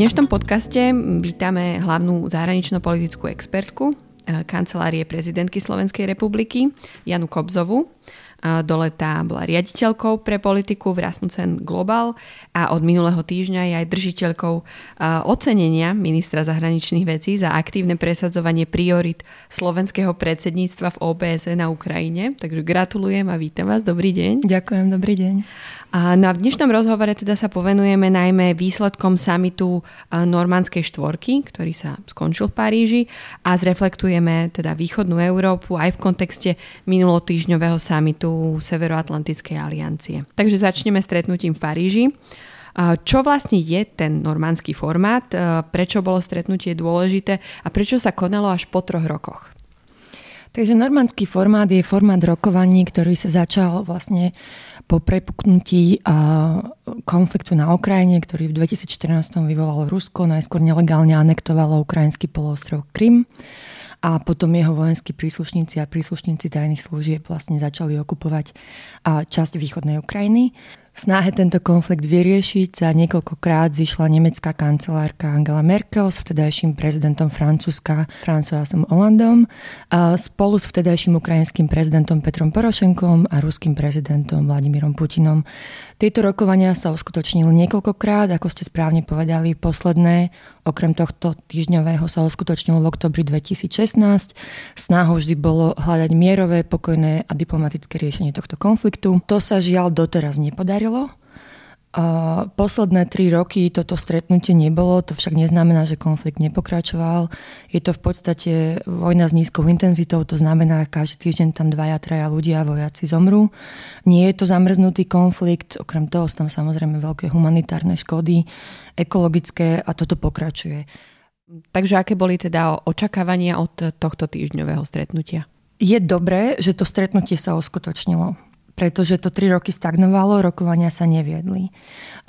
dnešnom podcaste vítame hlavnú zahranično-politickú expertku eh, kancelárie prezidentky Slovenskej republiky Janu Kobzovu. Do leta bola riaditeľkou pre politiku v Rasmussen Global a od minulého týždňa je aj držiteľkou ocenenia ministra zahraničných vecí za aktívne presadzovanie priorit slovenského predsedníctva v OBSE na Ukrajine. Takže gratulujem a vítam vás. Dobrý deň. Ďakujem, dobrý deň. No a v dnešnom rozhovore teda sa povenujeme najmä výsledkom samitu Normandskej štvorky, ktorý sa skončil v Paríži a zreflektujeme teda východnú Európu aj v kontexte minulotýžňového samitu Severoatlantickej aliancie. Takže začneme stretnutím v Paríži. Čo vlastne je ten normandský formát? Prečo bolo stretnutie dôležité a prečo sa konalo až po troch rokoch? Takže normandský formát je formát rokovaní, ktorý sa začal vlastne po prepuknutí konfliktu na Ukrajine, ktorý v 2014 vyvolalo Rusko, najskôr nelegálne anektovalo ukrajinský poloostrov Krym a potom jeho vojenskí príslušníci a príslušníci tajných služieb vlastne začali okupovať časť východnej Ukrajiny. Snahe tento konflikt vyriešiť sa niekoľkokrát zišla nemecká kancelárka Angela Merkel s vtedajším prezidentom Francúzska Françoisom Hollandom spolu s vtedajším ukrajinským prezidentom Petrom Porošenkom a ruským prezidentom Vladimírom Putinom. Tieto rokovania sa uskutočnili niekoľkokrát, ako ste správne povedali, posledné okrem tohto týždňového sa uskutočnilo v oktobri 2016. Snahou vždy bolo hľadať mierové, pokojné a diplomatické riešenie tohto konfliktu. To sa žiaľ doteraz nepodarilo podarilo. A posledné tri roky toto stretnutie nebolo, to však neznamená, že konflikt nepokračoval. Je to v podstate vojna s nízkou intenzitou, to znamená, každý týždeň tam dvaja, traja ľudia, vojaci zomrú. Nie je to zamrznutý konflikt, okrem toho sú tam samozrejme veľké humanitárne škody, ekologické a toto pokračuje. Takže aké boli teda očakávania od tohto týždňového stretnutia? Je dobré, že to stretnutie sa uskutočnilo pretože to tri roky stagnovalo, rokovania sa neviedli.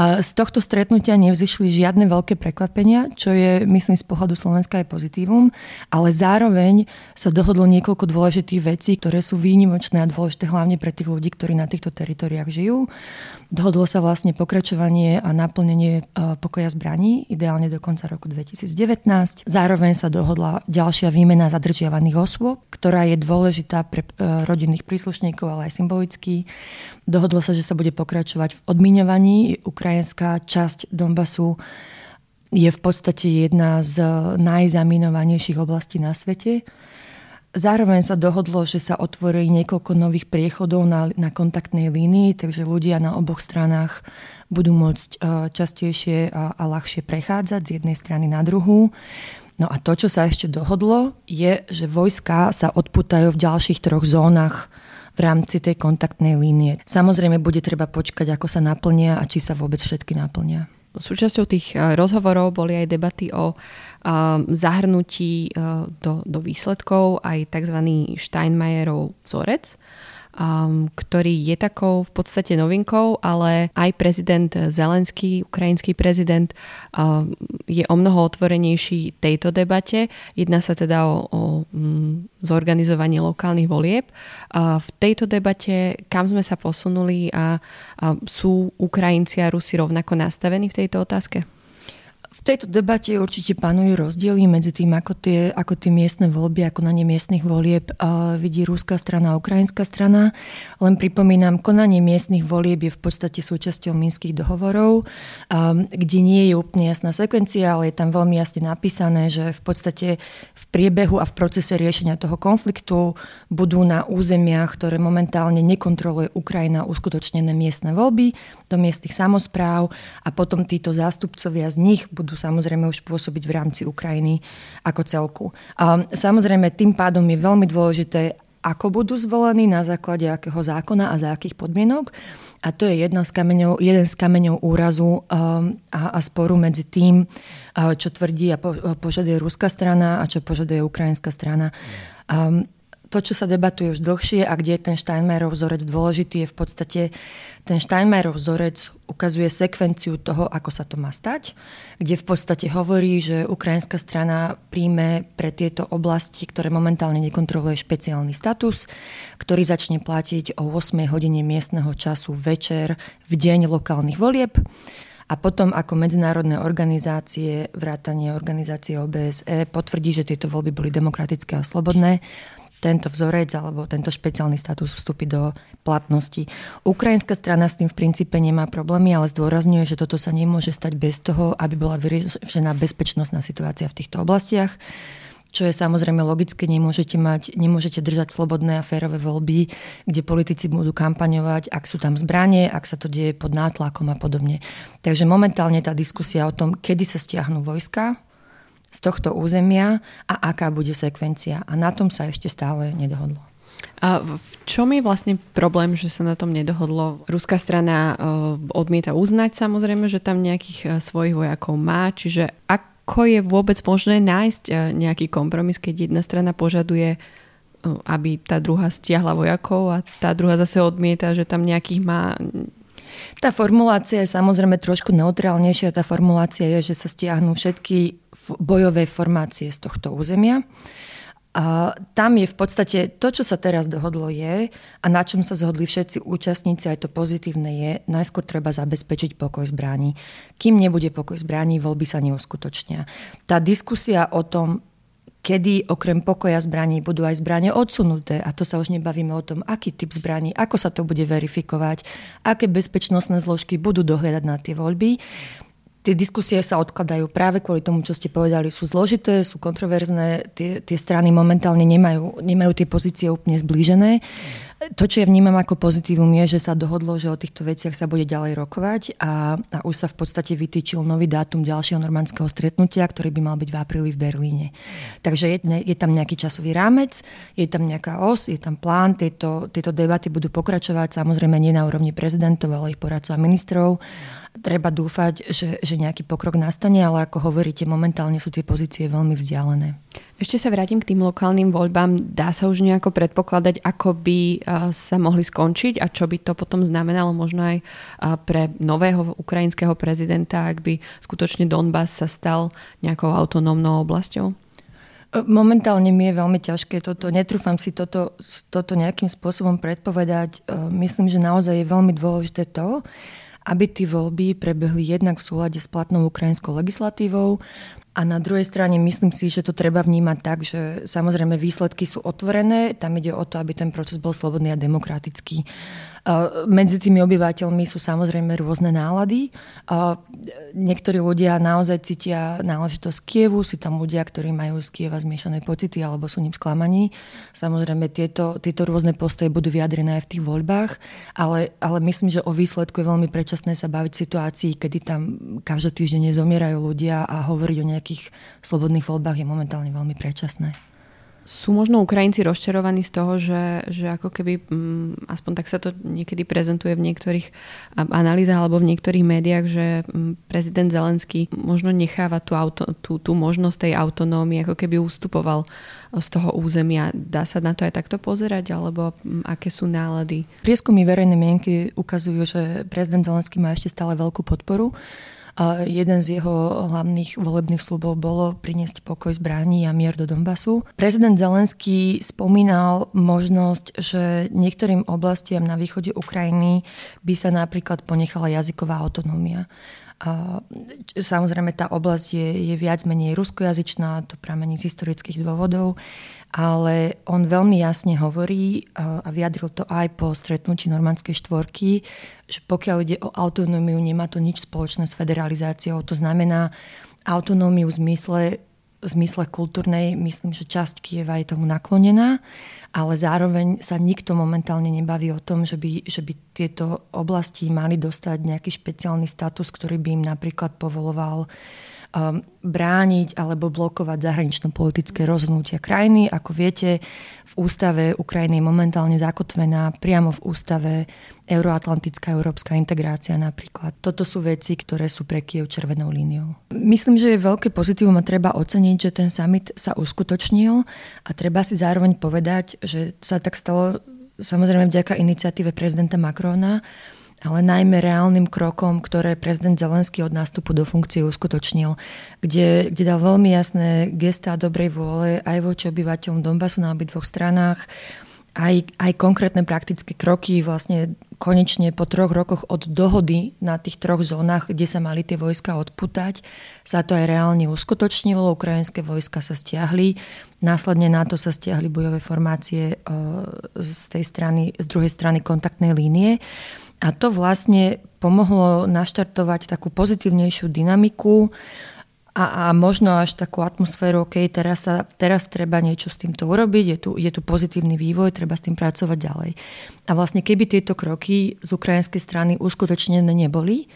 Z tohto stretnutia nevzýšli žiadne veľké prekvapenia, čo je, myslím, z pohľadu Slovenska aj pozitívum, ale zároveň sa dohodlo niekoľko dôležitých vecí, ktoré sú výnimočné a dôležité hlavne pre tých ľudí, ktorí na týchto teritoriách žijú. Dohodlo sa vlastne pokračovanie a naplnenie e, pokoja zbraní, ideálne do konca roku 2019. Zároveň sa dohodla ďalšia výmena zadržiavaných osôb, ktorá je dôležitá pre e, rodinných príslušníkov, ale aj symbolicky. Dohodlo sa, že sa bude pokračovať v odmiňovaní. Ukrajinská časť Donbasu je v podstate jedna z najzaminovanejších oblastí na svete. Zároveň sa dohodlo, že sa otvorí niekoľko nových priechodov na, na kontaktnej línii, takže ľudia na oboch stranách budú môcť e, častejšie a, a ľahšie prechádzať z jednej strany na druhú. No a to, čo sa ešte dohodlo, je, že vojska sa odputajú v ďalších troch zónach v rámci tej kontaktnej línie. Samozrejme, bude treba počkať, ako sa naplnia a či sa vôbec všetky naplnia. Súčasťou tých e, rozhovorov boli aj debaty o e, zahrnutí e, do, do výsledkov aj tzv. Steinmeierov vzorec um, ktorý je takou v podstate novinkou, ale aj prezident Zelenský, ukrajinský prezident, um, je o mnoho otvorenejší tejto debate. Jedná sa teda o, o um, zorganizovanie lokálnych volieb. Uh, v tejto debate, kam sme sa posunuli a, a sú Ukrajinci a Rusi rovnako nastavení v tejto otázke? V tejto debate určite panujú rozdiely medzi tým, ako tie, ako tie miestne voľby, ako konanie miestnych volieb uh, vidí rúská strana a ukrajinská strana. Len pripomínam, konanie miestnych volieb je v podstate súčasťou minských dohovorov, um, kde nie je úplne jasná sekvencia, ale je tam veľmi jasne napísané, že v podstate v priebehu a v procese riešenia toho konfliktu budú na územiach, ktoré momentálne nekontroluje Ukrajina, uskutočnené miestne voľby do miestnych samozpráv a potom títo zástupcovia z nich budú samozrejme už pôsobiť v rámci Ukrajiny ako celku. A samozrejme tým pádom je veľmi dôležité, ako budú zvolení, na základe akého zákona a za akých podmienok. A to je jedna z kameňov, jeden z kameňov úrazu um, a, a sporu medzi tým, uh, čo tvrdí a po, požaduje ruská strana a čo požaduje ukrajinská strana. Um, to, čo sa debatuje už dlhšie a kde je ten Steinmeierov vzorec dôležitý, je v podstate ten Steinmeierov vzorec ukazuje sekvenciu toho, ako sa to má stať, kde v podstate hovorí, že ukrajinská strana príjme pre tieto oblasti, ktoré momentálne nekontroluje špeciálny status, ktorý začne platiť o 8 hodine miestneho času večer v deň lokálnych volieb. A potom ako medzinárodné organizácie, vrátanie organizácie OBSE potvrdí, že tieto voľby boli demokratické a slobodné, tento vzorec alebo tento špeciálny status vstúpi do platnosti. Ukrajinská strana s tým v princípe nemá problémy, ale zdôrazňuje, že toto sa nemôže stať bez toho, aby bola vyriešená bezpečnostná situácia v týchto oblastiach čo je samozrejme logické, nemôžete, mať, nemôžete držať slobodné a férové voľby, kde politici budú kampaňovať, ak sú tam zbranie, ak sa to deje pod nátlakom a podobne. Takže momentálne tá diskusia o tom, kedy sa stiahnu vojska z tohto územia a aká bude sekvencia. A na tom sa ešte stále nedohodlo. A v čom je vlastne problém, že sa na tom nedohodlo? Ruská strana odmieta uznať samozrejme, že tam nejakých svojich vojakov má, čiže ak ako je vôbec možné nájsť e, nejaký kompromis, keď jedna strana požaduje, e, aby tá druhá stiahla vojakov a tá druhá zase odmieta, že tam nejakých má tá formulácia je samozrejme trošku neutrálnejšia. Tá formulácia je, že sa stiahnu všetky bojové formácie z tohto územia. A tam je v podstate to, čo sa teraz dohodlo je a na čom sa zhodli všetci účastníci, aj to pozitívne je, najskôr treba zabezpečiť pokoj zbraní. Kým nebude pokoj zbraní, voľby sa neuskutočnia. Tá diskusia o tom, kedy okrem pokoja zbraní budú aj zbranie odsunuté. A to sa už nebavíme o tom, aký typ zbraní, ako sa to bude verifikovať, aké bezpečnostné zložky budú dohľadať na tie voľby tie diskusie sa odkladajú práve kvôli tomu, čo ste povedali. Sú zložité, sú kontroverzné, tie, tie strany momentálne nemajú, nemajú tie pozície úplne zblížené. To, čo ja vnímam ako pozitívum, je, že sa dohodlo, že o týchto veciach sa bude ďalej rokovať a, a už sa v podstate vytýčil nový dátum ďalšieho normandského stretnutia, ktorý by mal byť v apríli v Berlíne. Takže je, je tam nejaký časový rámec, je tam nejaká os, je tam plán, tieto, tieto debaty budú pokračovať, samozrejme nie na úrovni prezidentov, ale ich poradcov a ministrov treba dúfať, že, že nejaký pokrok nastane, ale ako hovoríte, momentálne sú tie pozície veľmi vzdialené. Ešte sa vrátim k tým lokálnym voľbám. Dá sa už nejako predpokladať, ako by eh, sa mohli skončiť a čo by to potom znamenalo možno aj eh, pre nového ukrajinského prezidenta, ak by skutočne Donbass sa stal nejakou autonómnou oblasťou? Eh, momentálne mi je veľmi ťažké toto, netrúfam si toto, toto nejakým spôsobom predpovedať. Myslím, že naozaj je veľmi dôležité to, aby tie voľby prebehli jednak v súlade s platnou ukrajinskou legislatívou a na druhej strane myslím si, že to treba vnímať tak, že samozrejme výsledky sú otvorené, tam ide o to, aby ten proces bol slobodný a demokratický. Medzi tými obyvateľmi sú samozrejme rôzne nálady. Niektorí ľudia naozaj cítia náležitosť Kievu, sú tam ľudia, ktorí majú z Kieva zmiešané pocity alebo sú ním sklamaní. Samozrejme tieto, tieto rôzne postoje budú vyjadrené aj v tých voľbách, ale, ale myslím, že o výsledku je veľmi predčasné sa baviť v situácii, kedy tam každotýždenne zomierajú ľudia a hovoriť o nejakých slobodných voľbách je momentálne veľmi predčasné. Sú možno Ukrajinci rozčarovaní z toho, že, že ako keby, mm, aspoň tak sa to niekedy prezentuje v niektorých analýzach alebo v niektorých médiách, že mm, prezident Zelenský možno necháva tú, auto, tú, tú možnosť tej autonómie, ako keby ustupoval z toho územia. Dá sa na to aj takto pozerať, alebo mm, aké sú nálady? Prieskumy verejnej mienky ukazujú, že prezident Zelenský má ešte stále veľkú podporu jeden z jeho hlavných volebných slubov bolo priniesť pokoj zbraní a mier do Donbasu. Prezident Zelenský spomínal možnosť, že niektorým oblastiam na východe Ukrajiny by sa napríklad ponechala jazyková autonómia. Samozrejme tá oblasť je, je viac menej ruskojazyčná, to pramení z historických dôvodov ale on veľmi jasne hovorí a vyjadril to aj po stretnutí normandskej štvorky, že pokiaľ ide o autonómiu, nemá to nič spoločné s federalizáciou. To znamená autonómiu v zmysle, v zmysle kultúrnej, myslím, že časť Kieva je tomu naklonená, ale zároveň sa nikto momentálne nebaví o tom, že by, že by tieto oblasti mali dostať nejaký špeciálny status, ktorý by im napríklad povoloval uh, um, brániť alebo blokovať zahranično-politické rozhodnutia krajiny. Ako viete, v ústave Ukrajiny je momentálne zakotvená priamo v ústave euroatlantická európska integrácia napríklad. Toto sú veci, ktoré sú pre Kiev červenou líniou. Myslím, že je veľké pozitívum a treba oceniť, že ten summit sa uskutočnil a treba si zároveň povedať, že sa tak stalo samozrejme vďaka iniciatíve prezidenta Macrona, ale najmä reálnym krokom, ktoré prezident Zelenský od nástupu do funkcie uskutočnil, kde, kde dal veľmi jasné gestá dobrej vôle aj voči obyvateľom Donbasu na obidvoch stranách, aj, aj konkrétne praktické kroky vlastne konečne po troch rokoch od dohody na tých troch zónach, kde sa mali tie vojska odputať, sa to aj reálne uskutočnilo. Ukrajinské vojska sa stiahli, následne na to sa stiahli bojové formácie e, z tej strany, z druhej strany kontaktnej línie. A to vlastne pomohlo naštartovať takú pozitívnejšiu dynamiku a, a možno až takú atmosféru, OK, teraz, sa, teraz treba niečo s týmto urobiť, je tu, je tu pozitívny vývoj, treba s tým pracovať ďalej. A vlastne keby tieto kroky z ukrajinskej strany uskutočnené neboli,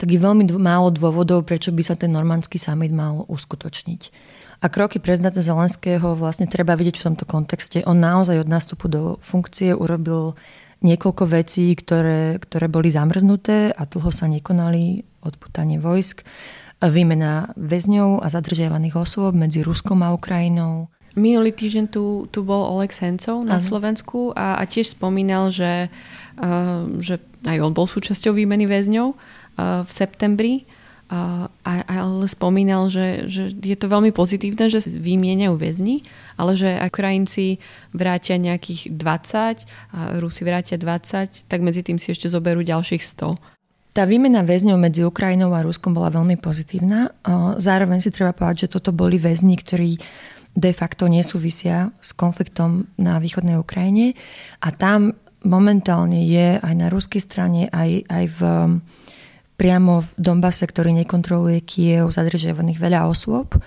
tak je veľmi málo dôvodov, prečo by sa ten normandský summit mal uskutočniť. A kroky prezidenta Zelenského vlastne treba vidieť v tomto kontexte. On naozaj od nástupu do funkcie urobil niekoľko vecí, ktoré, ktoré boli zamrznuté a dlho sa nekonali, odputanie vojsk výmena väzňov a zadržiavaných osôb medzi Ruskom a Ukrajinou. Minulý týždeň tu, tu bol Oleg Sencov na ano. Slovensku a, a tiež spomínal, že, uh, že aj on bol súčasťou výmeny väzňov uh, v septembri. A, ale spomínal, že, že je to veľmi pozitívne, že vymieňajú väzni, ale že Ukrajinci vrátia nejakých 20 a Rusi vrátia 20, tak medzi tým si ešte zoberú ďalších 100. Tá výmena väzňov medzi Ukrajinou a Ruskom bola veľmi pozitívna. Zároveň si treba povedať, že toto boli väzni, ktorí de facto nesúvisia s konfliktom na východnej Ukrajine a tam momentálne je aj na ruskej strane, aj, aj v, priamo v Donbase, ktorý nekontroluje Kiev, zadržiavaných veľa osôb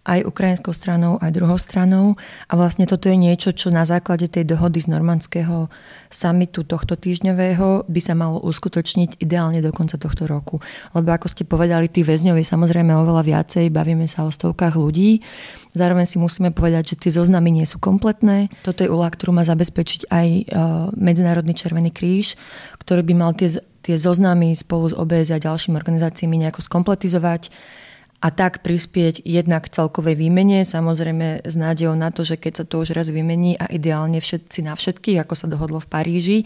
aj ukrajinskou stranou, aj druhou stranou. A vlastne toto je niečo, čo na základe tej dohody z normandského samitu tohto týždňového by sa malo uskutočniť ideálne do konca tohto roku. Lebo ako ste povedali, tých väzňov je samozrejme oveľa viacej, bavíme sa o stovkách ľudí. Zároveň si musíme povedať, že tie zoznamy nie sú kompletné. Toto je úloha, ktorú má zabezpečiť aj e, Medzinárodný Červený kríž, ktorý by mal tie, tie zoznamy spolu s OBS a ďalšími organizáciami nejako skompletizovať a tak prispieť jednak celkovej výmene, samozrejme s nádejou na to, že keď sa to už raz vymení a ideálne všetci na všetkých, ako sa dohodlo v Paríži,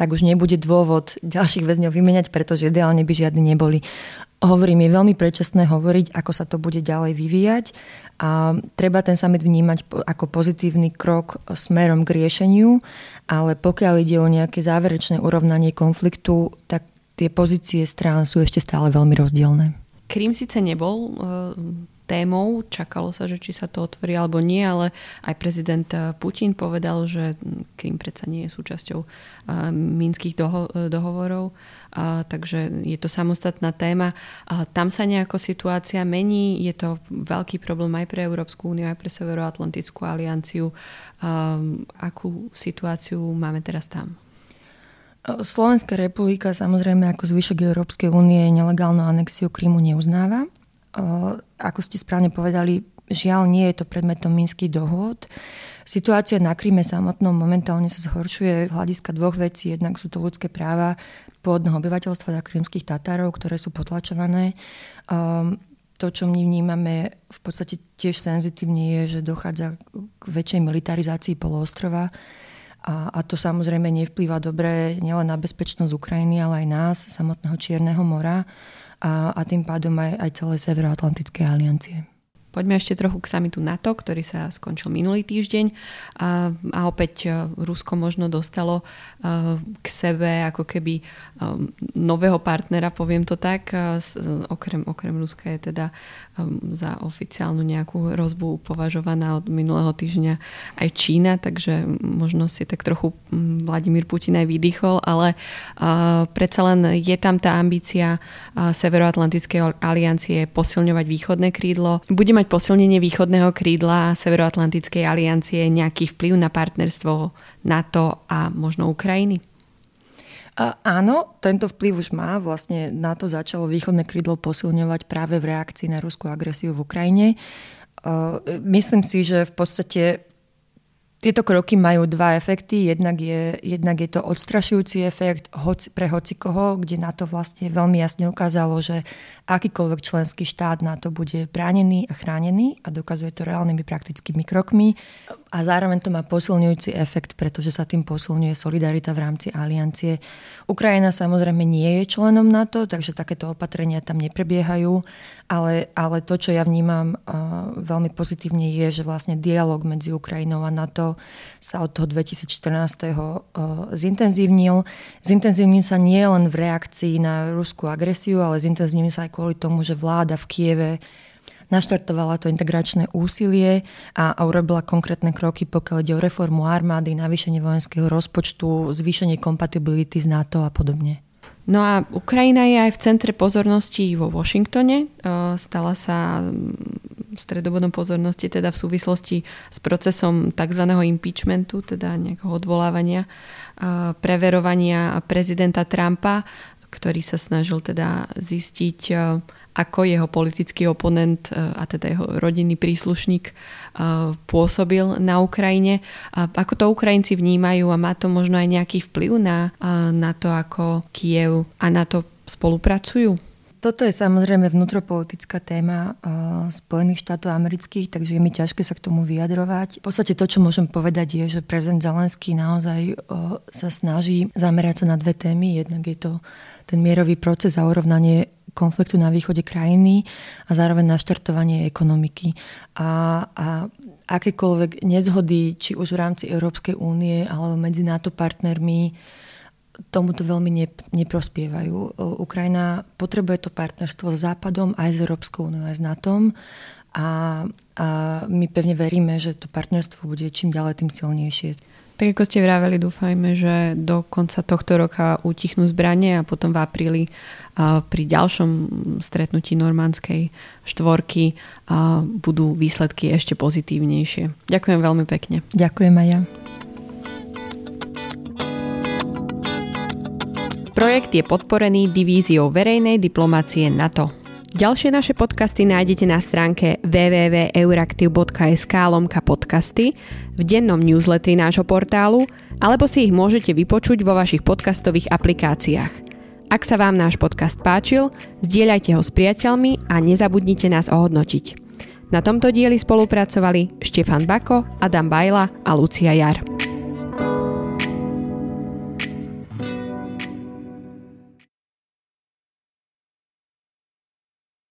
tak už nebude dôvod ďalších väzňov vymeniať, pretože ideálne by žiadni neboli. Hovorím, je veľmi predčasné hovoriť, ako sa to bude ďalej vyvíjať a treba ten summit vnímať ako pozitívny krok smerom k riešeniu, ale pokiaľ ide o nejaké záverečné urovnanie konfliktu, tak tie pozície strán sú ešte stále veľmi rozdielne. Krím síce nebol uh, témou, čakalo sa, že či sa to otvorí alebo nie, ale aj prezident eh, Putin povedal, že Krím predsa nie je súčasťou uh, minských doho- dohovorov, uh, takže je to samostatná téma. Tam sa nejako situácia mení, je to veľký problém aj pre Európsku úniu, aj pre Severoatlantickú alianciu. Akú situáciu máme teraz tam? Slovenská republika samozrejme ako zvyšok Európskej únie nelegálnu anexiu Krymu neuznáva. Ako ste správne povedali, žiaľ nie je to predmetom minských dohôd. Situácia na Kryme samotnom momentálne sa zhoršuje z hľadiska dvoch vecí. Jednak sú to ľudské práva pôvodného obyvateľstva a krymských Tatárov, ktoré sú potlačované. To, čo my vnímame v podstate tiež senzitívne je, že dochádza k väčšej militarizácii poloostrova a, a to samozrejme nevplýva dobre nielen na bezpečnosť Ukrajiny, ale aj nás, samotného Čierneho mora a, a tým pádom aj, aj celej Severoatlantickej aliancie. Poďme ešte trochu k samitu NATO, ktorý sa skončil minulý týždeň a, a opäť e, Rusko možno dostalo uh, k sebe ako keby um, nového partnera, poviem to tak. Okrem, okrem Ruska je teda za oficiálnu nejakú rozbu považovaná od minulého týždňa aj Čína, takže možno si tak trochu Vladimír Putin aj vydýchol, ale predsa len je tam tá ambícia Severoatlantickej aliancie posilňovať východné krídlo. Budeme mať posilnenie východného krídla Severoatlantickej aliancie nejaký vplyv na partnerstvo NATO a možno Ukrajiny? Áno, tento vplyv už má. Vlastne NATO začalo východné krídlo posilňovať práve v reakcii na ruskú agresiu v Ukrajine. Myslím si, že v podstate tieto kroky majú dva efekty. Jednak je, jednak je to odstrašujúci efekt hoci, pre hocikoho, kde na to vlastne veľmi jasne ukázalo, že akýkoľvek členský štát na to bude bránený a chránený a dokazuje to reálnymi praktickými krokmi. A zároveň to má posilňujúci efekt, pretože sa tým posilňuje solidarita v rámci aliancie. Ukrajina samozrejme nie je členom NATO, takže takéto opatrenia tam neprebiehajú, ale, ale to, čo ja vnímam uh, veľmi pozitívne je, že vlastne dialog medzi Ukrajinou a NATO sa od toho 2014. zintenzívnil. Zintenzívnil sa nie len v reakcii na ruskú agresiu, ale zintenzívnil sa aj kvôli tomu, že vláda v Kieve naštartovala to integračné úsilie a, a urobila konkrétne kroky, pokiaľ ide o reformu armády, navýšenie vojenského rozpočtu, zvýšenie kompatibility z NATO a podobne. No a Ukrajina je aj v centre pozornosti vo Washingtone. E, stala sa stredobodom pozornosti teda v súvislosti s procesom tzv. impeachmentu, teda nejakého odvolávania, preverovania prezidenta Trumpa, ktorý sa snažil teda zistiť, ako jeho politický oponent a teda jeho rodinný príslušník pôsobil na Ukrajine. Ako to Ukrajinci vnímajú a má to možno aj nejaký vplyv na, na to, ako Kiev a na to spolupracujú? Toto je samozrejme vnútropolitická téma uh, Spojených štátov amerických, takže je mi ťažké sa k tomu vyjadrovať. V podstate to, čo môžem povedať, je, že prezident Zelenský naozaj uh, sa snaží zamerať sa na dve témy. Jednak je to ten mierový proces a urovnanie konfliktu na východe krajiny a zároveň naštartovanie ekonomiky. A, a akékoľvek nezhody, či už v rámci Európskej únie alebo medzi NATO partnermi, tomuto veľmi neprospievajú. Ukrajina potrebuje to partnerstvo s Západom, aj s Európskou úniou, aj s NATO. A, a my pevne veríme, že to partnerstvo bude čím ďalej tým silnejšie. Tak ako ste vraveli, dúfajme, že do konca tohto roka utichnú zbranie a potom v apríli pri ďalšom stretnutí normandskej štvorky budú výsledky ešte pozitívnejšie. Ďakujem veľmi pekne. Ďakujem aj ja. Projekt je podporený divíziou verejnej diplomácie NATO. Ďalšie naše podcasty nájdete na stránke www.euraktiv.sk lomka podcasty, v dennom newsletteri nášho portálu, alebo si ich môžete vypočuť vo vašich podcastových aplikáciách. Ak sa vám náš podcast páčil, zdieľajte ho s priateľmi a nezabudnite nás ohodnotiť. Na tomto dieli spolupracovali Štefan Bako, Adam Bajla a Lucia Jar.